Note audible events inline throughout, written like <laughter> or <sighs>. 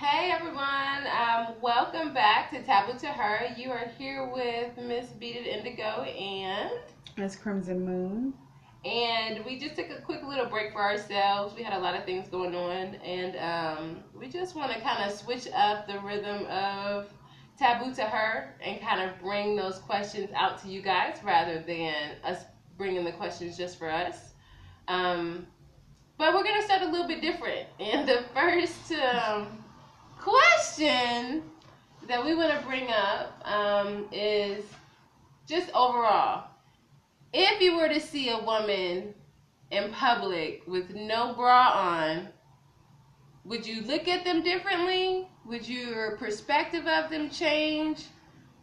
Hey everyone, um, welcome back to Taboo to Her. You are here with Miss Beaded Indigo and Miss Crimson Moon. and we just took a quick little break for ourselves. We had a lot of things going on, and um, we just want to kind of switch up the rhythm of Taboo to Her and kind of bring those questions out to you guys rather than us bringing the questions just for us. Um, but we're gonna start a little bit different, <laughs> and the first um, question that we want to bring up um, is just overall if you were to see a woman in public with no bra on, would you look at them differently? Would your perspective of them change?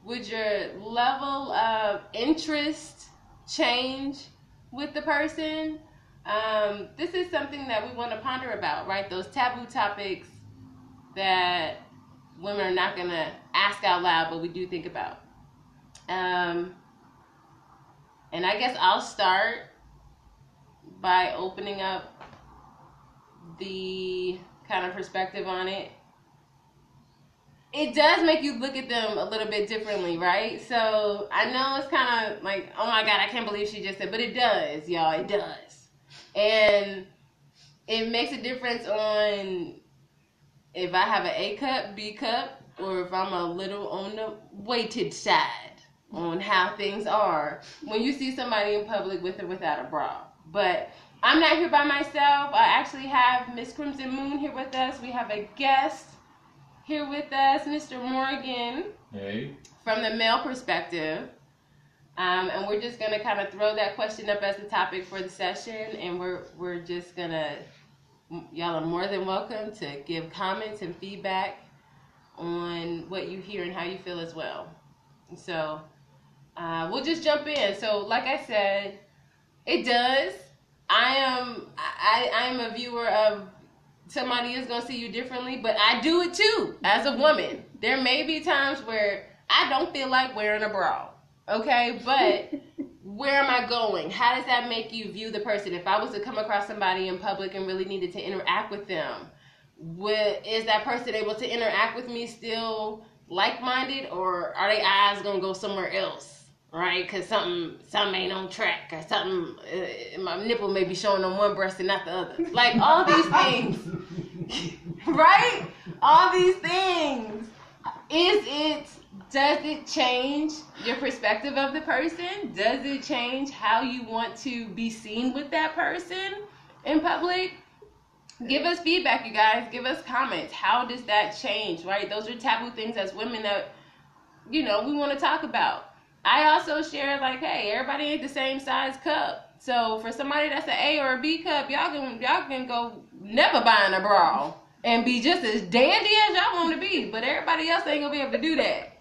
Would your level of interest change with the person? Um, this is something that we want to ponder about, right? Those taboo topics that women are not going to ask out loud, but we do think about. Um, and I guess I'll start by opening up the kind of perspective on it. It does make you look at them a little bit differently, right? So I know it's kind of like, oh my God, I can't believe she just said, but it does, y'all, it does. And it makes a difference on if I have an A cup, B cup, or if I'm a little on the weighted side on how things are when you see somebody in public with or without a bra. But I'm not here by myself. I actually have Miss Crimson Moon here with us. We have a guest here with us, Mr. Morgan. Hey. From the male perspective. Um, and we're just gonna kind of throw that question up as the topic for the session, and we're we're just gonna y'all are more than welcome to give comments and feedback on what you hear and how you feel as well. So uh, we'll just jump in. So, like I said, it does. I am I I am a viewer of somebody is gonna see you differently, but I do it too as a woman. There may be times where I don't feel like wearing a bra. Okay, but <laughs> where am I going? How does that make you view the person? If I was to come across somebody in public and really needed to interact with them, is that person able to interact with me still like minded, or are their eyes gonna go somewhere else? Right, because something something ain't on track, or something uh, my nipple may be showing on one breast and not the other. Like all these things, <laughs> right? All these things. Is it does it change your perspective of the person? Does it change how you want to be seen with that person in public? Give us feedback, you guys. Give us comments. How does that change, right? Those are taboo things as women that, you know, we want to talk about. I also share, like, hey, everybody ain't the same size cup. So for somebody that's an A or a B cup, y'all can y'all can go never buying a bra and be just as dandy as y'all want to be. But everybody else ain't gonna be able to do that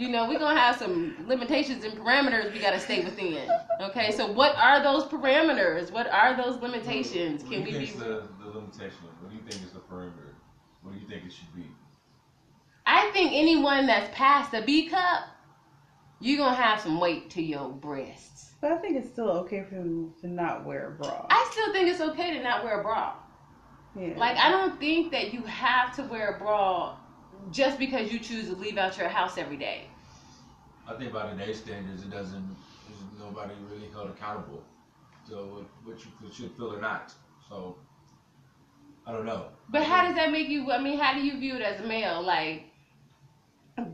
you know, we're gonna have some limitations and parameters we gotta stay within. Okay, so what are those parameters? What are those limitations? What Can do we you be? the, the limitation? What do you think is the perimeter? What do you think it should be? I think anyone that's past the B cup, you're gonna have some weight to your breasts. But I think it's still okay for them to not wear a bra. I still think it's okay to not wear a bra. yeah. Like I don't think that you have to wear a bra just because you choose to leave out your house every day. I think by today's standards, it doesn't. There's nobody really held accountable. So what, what you should feel or not. So I don't know. But how does that make you? I mean, how do you view it as a male? Like,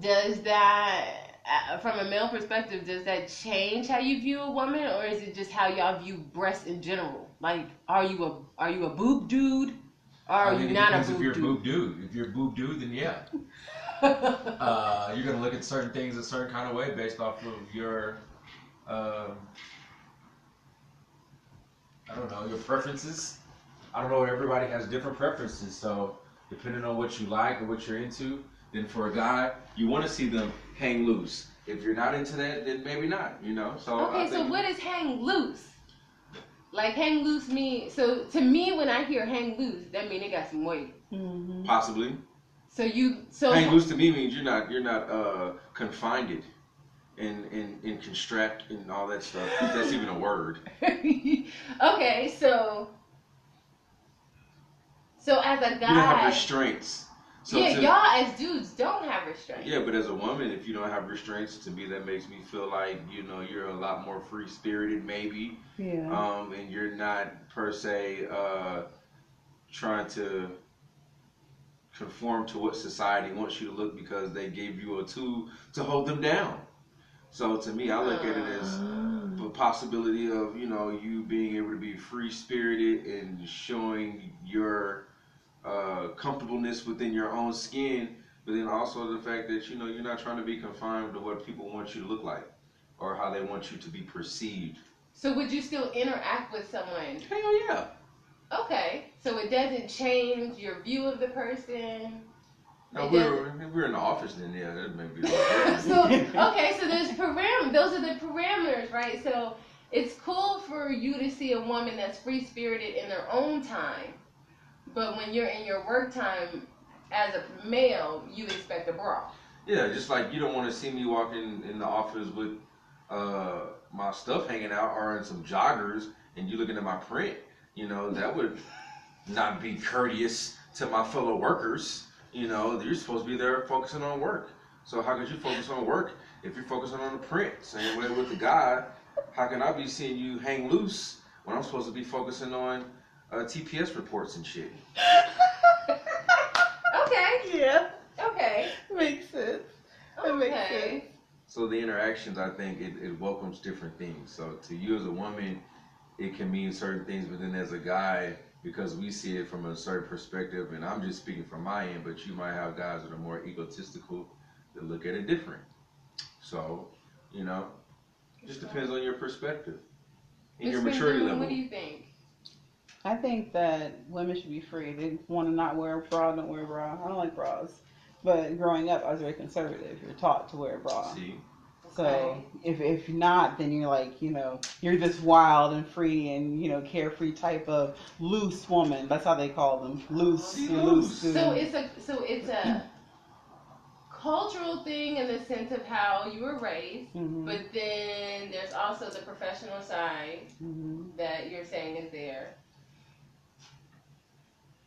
does that, uh, from a male perspective, does that change how you view a woman, or is it just how y'all view breasts in general? Like, are you a are you a boob dude, or I are you not a boob if you're dude? a boob dude. If you're a boob dude, then yeah. <laughs> uh, you're gonna look at certain things a certain kind of way based off of your, um, I don't know, your preferences. I don't know. Everybody has different preferences, so depending on what you like or what you're into, then for a guy, you want to see them hang loose. If you're not into that, then maybe not. You know. So okay, so think- what is hang loose? Like hang loose mean so to me when I hear hang loose, that mean it got some weight. hmm Possibly. So you so Hang loose to me means you're not you're not uh confined and and and constract and all that stuff. That's <laughs> even a word. <laughs> okay, so so as a guy, You don't have guy, restraints. So yeah, to- y'all as dudes don't have restraints. Yeah, but as a woman, if you don't have restraints, to me that makes me feel like you know you're a lot more free spirited, maybe, Yeah. um, and you're not per se uh, trying to conform to what society wants you to look because they gave you a tool to hold them down. So to me, I look at it as the possibility of you know you being able to be free spirited and showing your uh, comfortableness within your own skin, but then also the fact that you know you're not trying to be confined to what people want you to look like or how they want you to be perceived. So would you still interact with someone? Hell yeah. Okay, so it doesn't change your view of the person. Now It we're we're in the office, then yeah, that may be. <laughs> so okay, so there's param. Those are the parameters, right? So it's cool for you to see a woman that's free spirited in their own time, but when you're in your work time as a male, you expect a bra. Yeah, just like you don't want to see me walking in the office with uh, my stuff hanging out or in some joggers and you looking at my print. You know, that would not be courteous to my fellow workers. You know, you're supposed to be there focusing on work. So how could you focus on work if you're focusing on the print? Same way with the guy. How can I be seeing you hang loose when I'm supposed to be focusing on uh, TPS reports and shit? <laughs> Okay, yeah. okay, Makes sense. That makes sense. okay. So the interactions, I think, it, it welcomes different things. So to you as a woman, it can mean certain things, but then as a guy, because we see it from a certain perspective, and I'm just speaking from my end, but you might have guys that are more egotistical that look at it different. So, you know, it just depends on your perspective and your maturity level. What do you think? I think that women should be free. They want to not wear a bra, don't wear a bra. I don't like bras. But growing up, I was very conservative. You're taught to wear a bra. See, So if if not, then you're like, you know, you're this wild and free and you know carefree type of loose woman. That's how they call them, loose. You're loose. Loose. So it's a so it's a cultural thing in the sense of how you were raised, hmm but then there's also the professional side hmm that you're saying is there.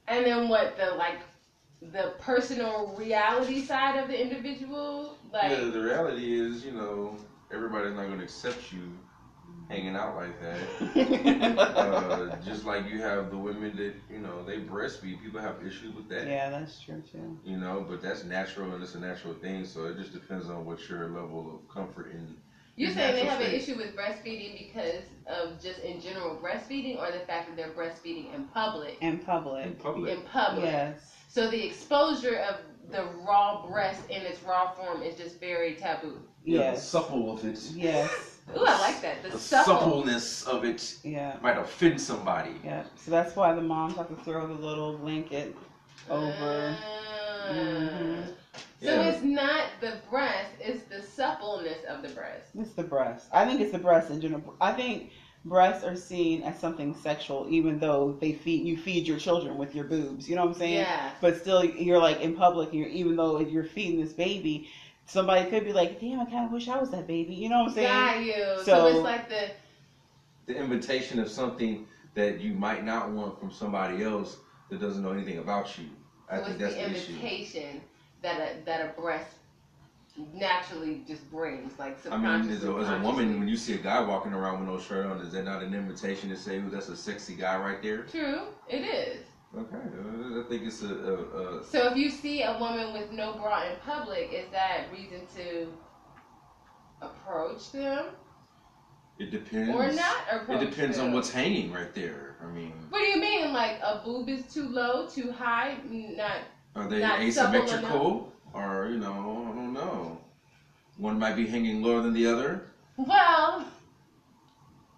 And then what the like the personal reality side of the individual, like yeah, the reality is, you know, everybody's not going to accept you hanging out like that. <laughs> uh, just like you have the women that you know they breastfeed. People have issues with that. yeah, that's true too. You know, but that's natural and it's a natural thing. So it just depends on what your level of comfort in. you're saying they natural have an issue with breastfeeding because of just in general breastfeeding, or the fact that they're breastfeeding in public. In In public. public. In public. Yes. So the exposure of the raw breast in its raw form is just very taboo. Yeah, the Yes. supple of it. Yes. Ooh, I like that. The, The supple. suppleness of it Yeah. might offend somebody. Yeah. So that's why the moms have to throw the little blanket over. Ah. Mhm. So Yeah. it's not the breast; it's the suppleness of the breast. It's the breast. I think it's the breast in general. I think breasts are seen as something sexual, even though they feed you feed your children with your boobs. You know what I'm saying? Yeah. But still, you're like in public. You're even though you're feeding this baby, somebody could be like, "Damn, I kind of wish I was that baby." You know what I'm saying? Got you. So, So- it's like the The invitation of something that you might not want from somebody else that doesn't know anything about you. I so think it's that's the the issue. invitation that a that a breast naturally just brings, like I mean, as a, as a woman, when you see a guy walking around with no shirt on, is that not an invitation to say, "Ooh, that's a sexy guy right there"? True, it is. Okay, uh, I think it's a, a, a So if you see a woman with no bra in public, is that reason to approach them it depends. or not approach It depends them? on what's hanging right there. I mean, What do you mean? Like a boob is too low, too high? Not. are they Not asymmetrical, or you know, I don't know. One might be hanging lower than the other. Well,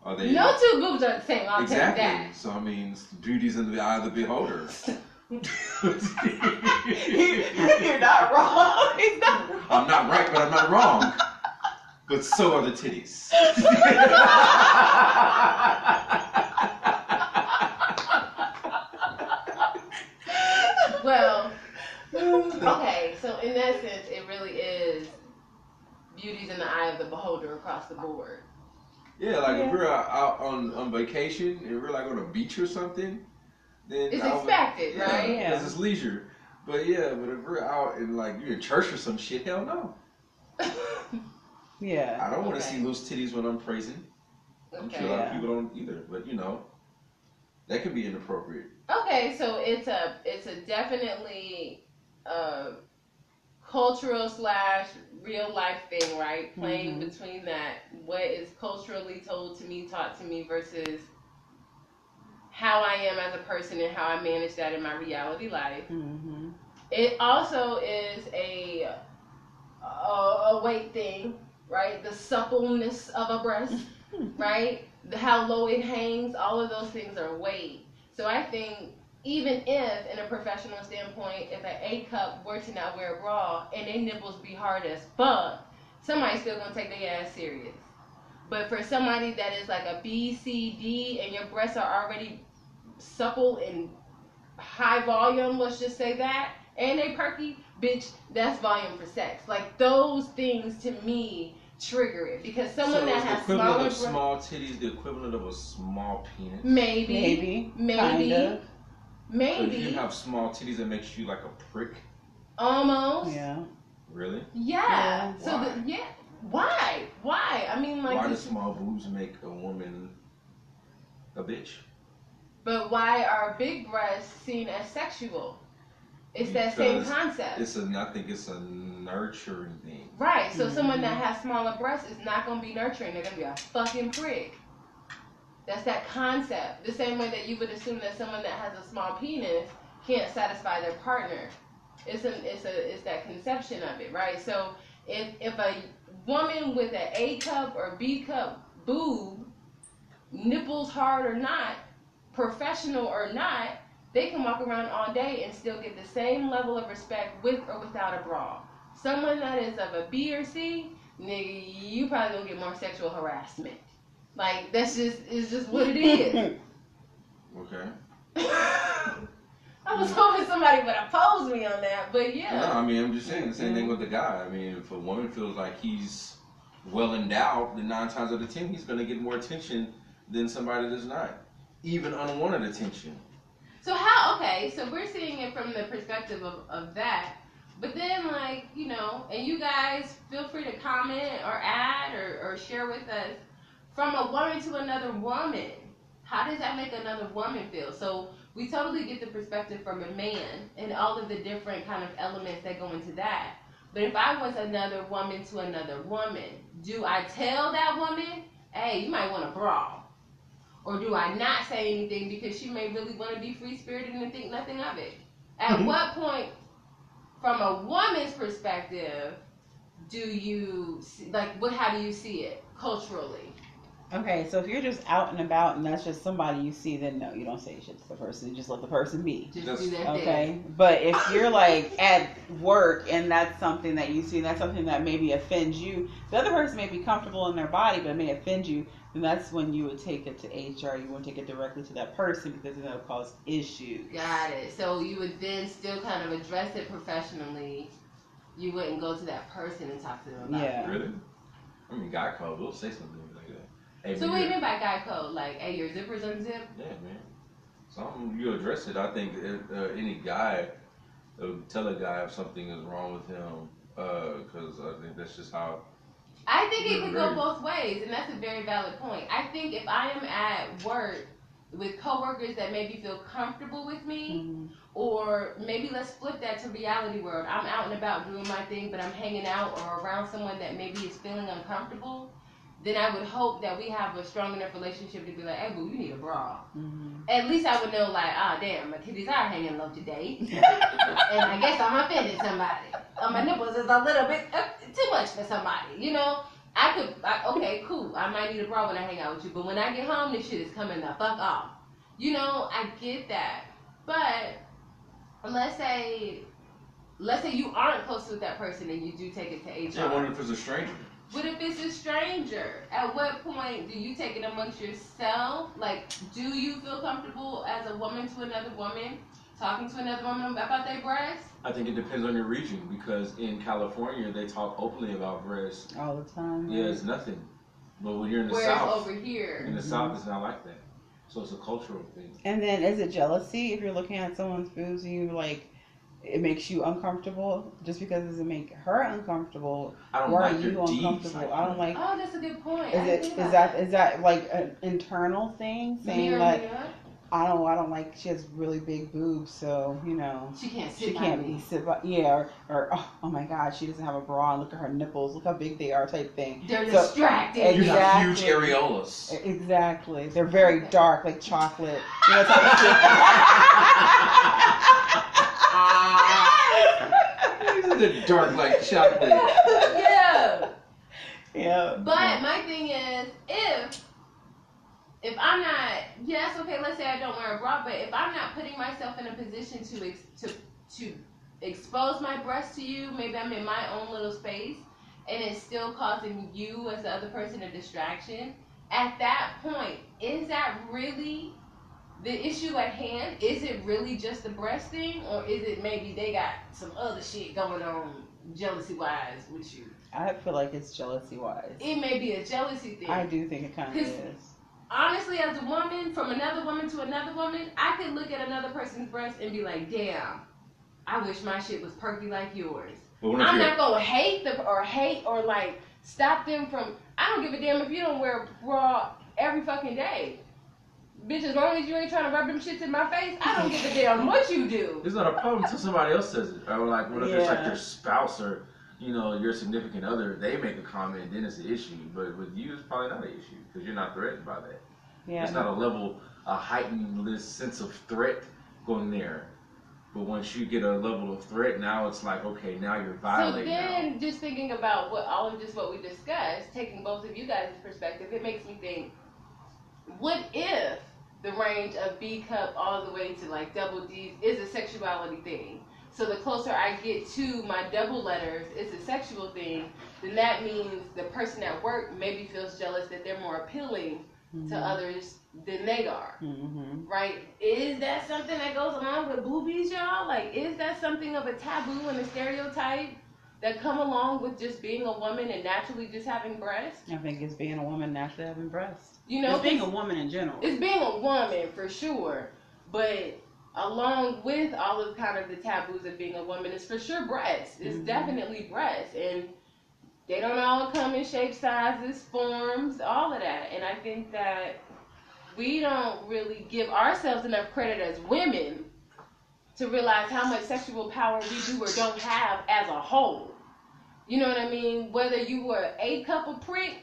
Are they no two boobs are the same. I'll exactly? tell you So I mean, beauty's in the eye of the beholder. <laughs> you're not wrong. <laughs> He's not wrong. I'm not right, but I'm not wrong. But so are the titties. <laughs> Well, okay. So in that sense, it really is beauty's in the eye of the beholder across the board. Yeah, like Yeah. if we're out, out on, on vacation and we're like on a beach or something, then It's I would- expected, yeah, right? Yeah. Because it's leisure. But yeah, but if we're out and like you're in church or some shit, hell no. Yeah. I don't want to Okay. see loose titties when I'm praising. I'm sure a lot Yeah. of people don't either, but you know, that could be inappropriate. Okay, so it's a it's a definitely uh, cultural slash real life thing, right? Playing Mhm. between that what is culturally told to me, taught to me, versus how I am as a person and how I manage that in my reality life. hmm It also is a a, a weight thing, right? The suppleness of a breast, <laughs> right? The, how low it hangs, all of those things are weight. So I think even if, in a professional standpoint, if an A cup were to not wear a bra and their nipples be hard as fuck, somebody's still gonna take their ass serious. But for somebody that is like a B, C, D, and your breasts are already supple and high volume, let's just say that, and they perky, bitch, that's volume for sex. Like those things to me trigger it because someone so that is the has equivalent smaller of bre- small titties the equivalent of a small penis? maybe, Maybe. maybe, Kinda. So maybe, if you have small titties, that makes you like a prick. almost, Yeah. Really? yeah. Yeah. So Why? the, yeah, why? Why? I mean, like, Why do small boobs make a woman a bitch? but why are big breasts seen as sexual? It's that same concept. It's a, I think it's a nurturing thing. Right. So someone Mhm. that has smaller breasts is not gonna be nurturing. They're gonna be a fucking prick. That's that concept. The same way that you would assume that someone that has a small penis can't satisfy their partner. It's a it's a it's that conception of it, right? So if if a woman with an A cup or B cup boob, nipples hard or not, professional or not, they can walk around all day and still get the same level of respect with or without a bra. Someone that is of a B or C, nigga, you probably gonna get more sexual harassment. Like that's just it's just what it is. <laughs> Okay. <laughs> I was hoping somebody would oppose me on that, but yeah. No, yeah. I mean I'm just saying the same thing with the guy. I mean, if a woman feels like he's well endowed, then nine times out of ten he's gonna get more attention than somebody that's not, even unwanted attention. So how? Okay, so we're seeing it from the perspective of, of that, but then like you know, and you guys feel free to comment or add or, or share with us from a woman to another woman. How does that make another woman feel? So we totally get the perspective from a man and all of the different kind of elements that go into that. But if I was another woman to another woman, do I tell that woman, hey, you might want to brawl? Or do I not say anything because she may really want to be free spirited and think nothing of it? At Mhm. what point, from a woman's perspective, do you see, like what? How do you see it culturally? Okay, so if you're just out and about and that's just somebody you see, then no, you don't say shit to the person. You just let the person be. Just That's- do their thing. Okay, but if you're like at work and that's something that you see, and that's something that maybe offends you, the other person may be comfortable in their body, but it may offend you, then that's when you would take it to HR. You wouldn't take it directly to that person because then that'll cause issues. Got it. So you would then still kind of address it professionally. You wouldn't go to that person and talk to them about Yeah. it. Really? I mean, guy We'll say something like. Hey, So what do you mean by guy code? Like, hey, your zipper's unzipped? Yeah, man. Something you address it. I think if, uh, any guy uh, tell a guy if something is wrong with him, because I think that's just how. I think it Yeah, could go both ways, and that's a very valid point. I think if I am at work with coworkers that maybe feel comfortable with me, Mhm. or maybe let's flip that to reality world. I'm out and about doing my thing, but I'm hanging out or around someone that maybe is feeling uncomfortable. Then I would hope that we have a strong enough relationship to be like, hey, boo, you need a bra. Mhm. At least I would know, like, ah, damn, my titties are hanging low today. <laughs> and I guess I'm offending somebody. Uh, my nipples is a little bit uh, too much for somebody, you know. I could, I, okay, cool. I might need a bra when I hang out with you, but when I get home, this shit is coming the fuck off. You know, I get that, but let's say, let's say you aren't close with that person and you do take it to HR. Yeah, I wonder if it's a stranger. What if it's a stranger? At what point do you take it amongst yourself? Like, do you feel comfortable as a woman to another woman talking to another woman about their breasts? I think it depends on your region because in California they talk openly about breasts. All the time. Yeah, it's nothing. But when you're in the Whereas South, over here, in the Mhm. South it's not like that. So it's a cultural thing. And then is it jealousy if you're looking at someone's boobs and you like it makes you uncomfortable just because it doesn't make her uncomfortable. I don't Why like are you uncomfortable? like I don't that. like. Oh, that's a good point. Is didn't it think is about that is that like an internal thing saying Mirror, that mirror. I don't I don't like she has really big boobs so you know She can't sit she by can't me. be sit by yeah or, or oh, oh my god she doesn't have a bra and look at her nipples look how big they are type thing They're So- distracted. You have huge areolas. exactly they're very dark like chocolate <laughs> you know <laughs> type of They're dark like chocolate. yeah. yeah But my thing is, if if I'm not, yes, okay, let's say I don't wear a bra, but if I'm not putting myself in a position to ex, to to expose my breast to you, maybe I'm in my own little space, and it's still causing you as the other person a distraction. At that point, is that really the issue at hand? Is it really just the breast thing, or is it maybe they got some other shit going on jealousy wise with you? I feel like it's jealousy wise It may be a jealousy thing. I do think it kind of 'Cause- is honestly, as a woman, from another woman to another woman, I could look at another person's breast and be like, damn, I wish my shit was perky like yours. But what if I'm you're not gonna hate them or hate or like stop them from. I don't give a damn if you don't wear a bra every fucking day. Bitch, as long as you ain't trying to rub them shits in my face, I don't give a damn what you do. It's not a problem until somebody else says it. Or like, what if it's like your spouse or, you know, your significant other? They make a comment, then it's an issue. But with you, it's probably not an issue because you're not threatened by that. yeah It's not a level, a heightened this sense of threat going there. But once you get a level of threat, now it's like, okay, now you're So violating. now. then, just thinking about what all of just what we discussed, taking both of you guys' perspective, it makes me think: What if the range of B cup all the way to like double D's is a sexuality thing? So the closer I get to my double letters, it's a sexual thing. Then that means the person at work maybe feels jealous that they're more appealing to others than they are mm-hmm. right? Is that something that goes along with boobies, y'all? Like, is that something of a taboo and a stereotype that come along with just being a woman and naturally just having breasts? I think it's being a woman naturally having breasts You know, it's being a woman in general it's being a woman for sure, but along with all of kind of the taboos of being a woman, it's for sure breasts. It's Mhm. definitely breasts, and they don't all come in shape, sizes, forms, all of that. And I think that we don't really give ourselves enough credit as women to realize how much sexual power we do or don't have as a whole. You know what I mean? Whether you were a couple prick,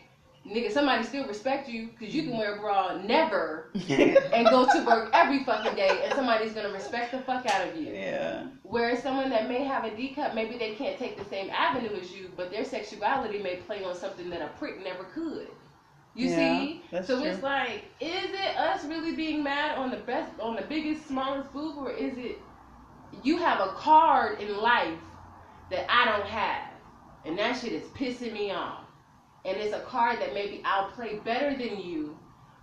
nigga, somebody still respect you because you can wear a bra never <laughs> and go to work every fucking day, and somebody's gonna respect the fuck out of you. yeah Whereas someone that may have a D cup, maybe they can't take the same avenue as you, but their sexuality may play on something that a prick never could. You Yeah, see? so true. it's like, is it us really being mad on the best, on the biggest, smallest boob, or is it you have a card in life that I don't have, and that shit is pissing me off, and it's a card that maybe I'll play better than you,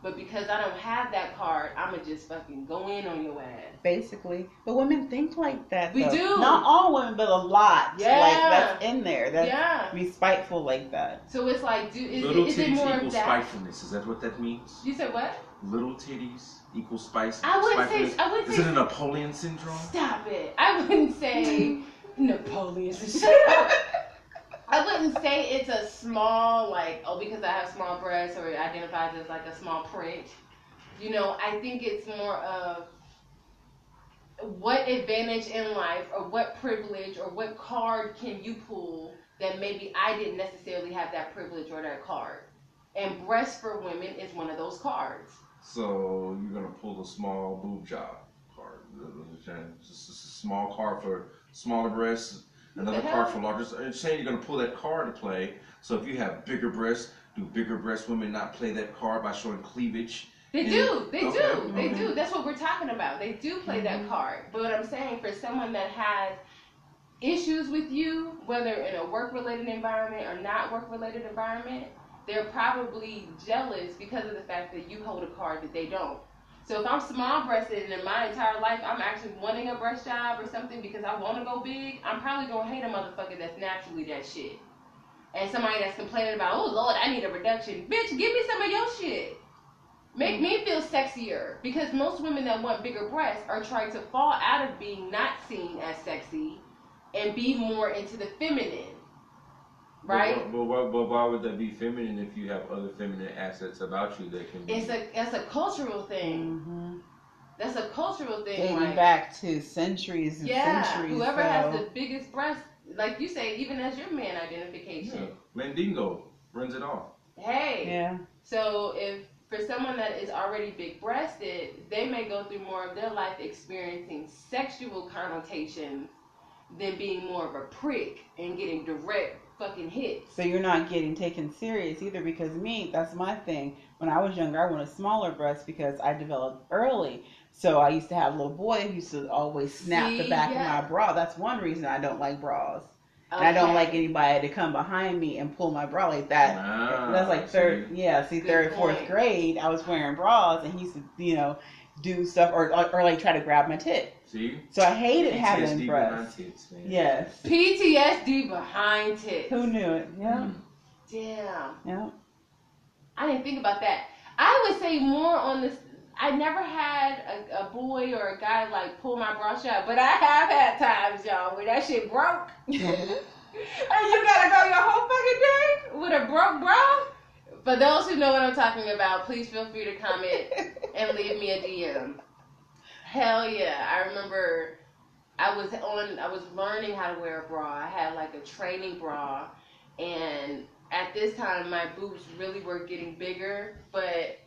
but because I don't have that card, I'ma just fucking go in on your ass. basically. But women think like that. We though. do. Not all women, but a lot. Yeah. Like that's in there. That's yeah. be spiteful like that. So it's like, do is Little it, is it titties more of equals that? spitefulness. Is that what that means? You said what? Little titties equals spice. I wouldn't say. spitefulness? I wouldn't Is say. it a Napoleon syndrome? Stop it. I wouldn't say <laughs> Napoleon. Shut <laughs> up. I wouldn't say it's a small like oh because I have small breasts or it identifies as like a small print. You know, I think it's more of what advantage in life or what privilege or what card can you pull that maybe I didn't necessarily have that privilege or that card. And breast for women is one of those cards. So you're gonna pull the small boob job card. Just a small card for smaller breasts, another The card for larger. saying you're gonna pull that card to play. So if you have bigger breasts, do bigger breast women not play that card by showing cleavage? They Yeah. do. They Okay, do. They do. That's what we're talking about. They do play that mm-hmm. card. But what I'm saying for someone that has issues with you, whether in a work related environment or not work related environment, they're probably jealous because of the fact that you hold a card that they don't. So if I'm small breasted and in my entire life I'm actually wanting a breast job or something because I want to go big, I'm probably gonna hate a motherfucker that's naturally that shit. And somebody that's complaining about, oh Lord, I need a reduction. Bitch, give me some of your shit. Make me feel sexier because most women that want bigger breasts are trying to fall out of being not seen as sexy and be more into the feminine. Right? But, but, why, but why would that be feminine if you have other feminine assets about you that can be? It's a that's a cultural thing. hmm That's a cultural thing. Dating like, back to centuries and yeah, centuries. whoever so. has the biggest breast, like you say, even as your man yeah. identification. Mandingo runs it all. Hey, Yeah. So if for someone that is already big breasted, they may go through more of their life experiencing sexual connotations than being more of a prick and getting direct fucking hits. So you're not getting taken serious either because me, that's my thing. When I was younger, I wanted smaller breasts because I developed early. So I used to have a little boy who used to always snap the back yeah. of my bra. That's one reason I don't like bras. And I don't like anybody to come behind me and pull my bra like that. Ah, That's like third, yeah. See, Good third, fourth grade, I was wearing bras, and he used to, you know, do stuff or or, or like try to grab my tit. See? So I hated having PTSD breasts. behind tits, man. Yes. PTSD behind tits. Who knew it? Yeah. Mm. Damn. Yeah. I didn't think about that. I would say more on this. I never had a, a boy or a guy like pull my bra shut, but I have had times, y'all, where that shit broke. <laughs> and you gotta go your whole fucking day with a broke bra. For those who know what I'm talking about, please feel free to comment and leave me a DM. Hell yeah. I remember I was on I was learning how to wear a bra. I had like a training bra and at this time my boobs really were getting bigger, but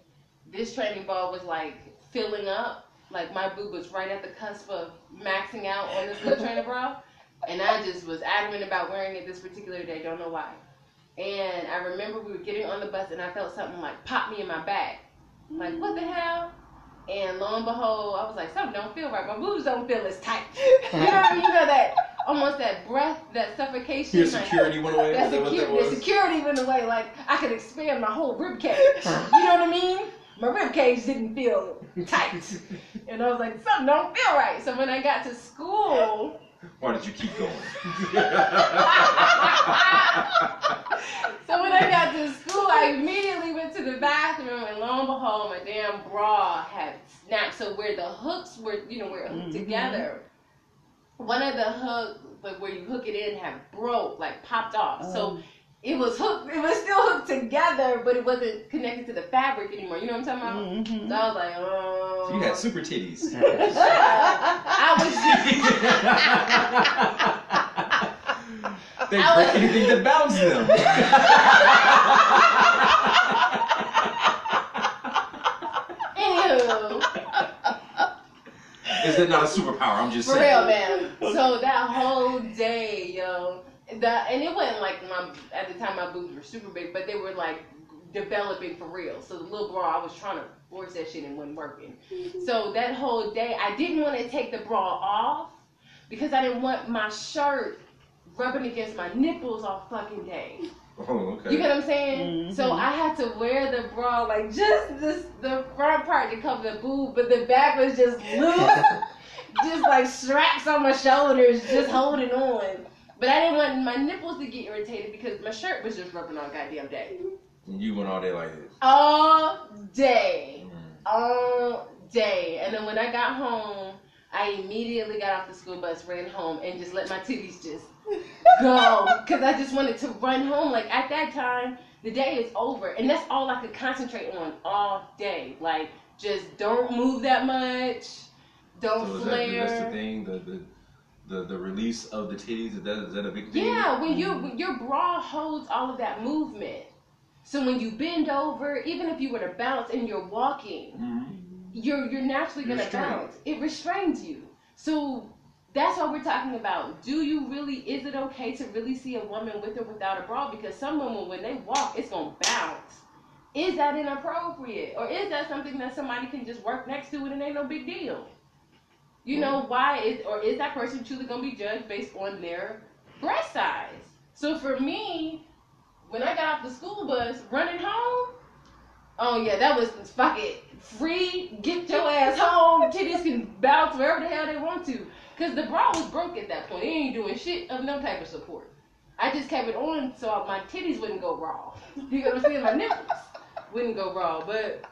this training bra was like filling up. Like my boob was right at the cusp of maxing out on this little training bra. And I just was adamant about wearing it this particular day, don't know why. And I remember we were getting on the bus and I felt something like pop me in my back. Like, what the hell? And lo and behold, I was like, something don't feel right. My boobs don't feel as tight. <laughs> You know what I mean? You know that almost that breath, that suffocation. Your like, security went away. that Is that secu- the security went away. Like I could expand my whole rib cage. <laughs> You know what I mean? My rib cage didn't feel tight, <laughs> and I was like, something don't feel right. So when I got to school, Why did you keep going? <laughs> so when I got to school, I immediately went to the bathroom, and lo and behold, my damn bra had snapped. So where the hooks were, you know, where it hooked Mhm. together, one of the hooks, like where you hook it in, had broke, like popped off. So Um, it was hooked. It was still hooked together, but it wasn't connected to the fabric anymore. You know what I'm talking about? mhm. So I was like, oh. So you had super titties. <laughs> I was. <laughs> they I break was- anything that bounds them. Anywho, Is that not a superpower? I'm just for saying. real, man. So that whole day, yo, that and it wasn't like my at the time my boobs were super big, but they were like developing for real. So the little bra, I was trying to force that shit and wasn't working. So that whole day, I didn't want to take the bra off because I didn't want my shirt rubbing against my nipples all fucking day. Oh, okay. You get what I'm saying? Mhm. So I had to wear the bra like just this the front part to cover the boob, but the back was just <laughs> loose, just like straps on my shoulders, just holding on. But I didn't want my nipples to get irritated because my shirt was just rubbing all goddamn day, And you went all day like this. all day, Mm. all day. And then when I got home, I immediately got off the school bus, ran home, and just let my titties just go <laughs> because I just wanted to run home. Like at that time, the day is over, and that's all I could concentrate on all day. Like just don't move that much, don't So is that, flare. that's the thing, the, the the the release of the titties. Is that is that a big thing? Yeah, when you your bra holds all of that movement. So when you bend over, even if you were to bounce and you're walking, Mhm. you're you're naturally gonna bounce. It restrains you. So that's what we're talking about. Do you really? Is it okay to really see a woman with or without a bra? Because some women, when they walk, it's gonna bounce. Is that inappropriate, or is that something that somebody can just work next to it and it ain't no big deal? You know why is or is that person truly gonna be judged based on their breast size? So for me, when I got off the school bus running home, oh yeah, that was fuck it. Free, get your ass home. Titties can bounce wherever the hell they want to. Cause the bra was broke at that point. It ain't doing shit of no type of support. I just kept it on so my titties wouldn't go raw. <laughs> You know what I'm saying? My nipples wouldn't go raw. But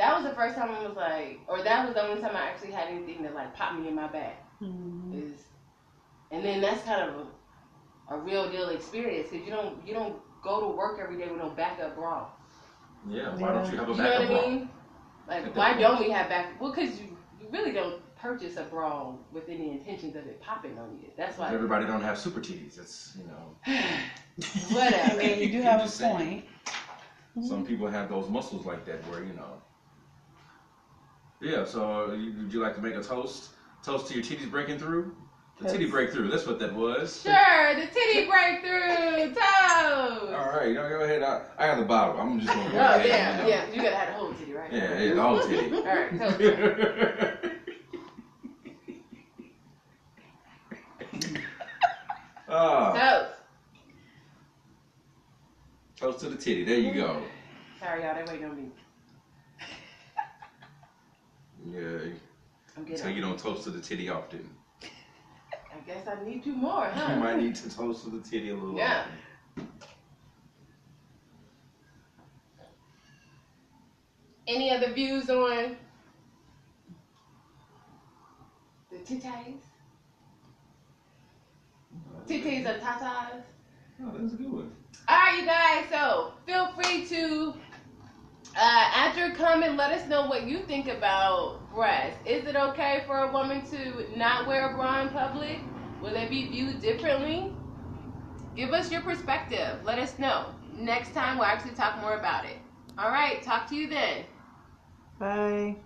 that was the first time I was like, or that was the only time I actually had anything that like popped me in my back. Mhm. Is, and then that's kind of a, a real deal experience because you don't you don't go to work every day with no backup bra. Yeah, why don't you have a You know what backup I bra? mean? Like, why don't we have back? Well, because you, you really don't purchase a bra with any intentions of it popping on you. That's why. Everybody don't have super titties. It's you know, <sighs> I mean, you do <laughs> have a just saying. point. Mm-hmm. some people have those muscles like that where you know. Yeah. So, you, would you like to make a toast? Toast to your titties breaking through. The titty breakthrough. That's what that was. Sure, the titty breakthrough, toes. All right, you know, go ahead. I, I got the bottle. I'm just gonna go <laughs> Oh ahead. yeah, you yeah. You gotta have the whole titty, right? Yeah, yeah, the whole titty. <laughs> All right, toast. <laughs> Ah, Toast. toast to the titty. There you go. Sorry, y'all. They waiting on me. Yeah. So you don't toast to the titty often. I guess I need two more, huh? You might need to toast to the titty a little. Yeah. often. Any other views on the titties? Titties or tatas? Oh, that's a good one. All right, you guys. So feel free to uh, after comment, let us know what you think about breasts. Is it okay for a woman to not wear a bra in public? Will it be viewed differently? Give us your perspective. Let us know. Next time, we'll actually talk more about it. All right. Talk to you then. Bye.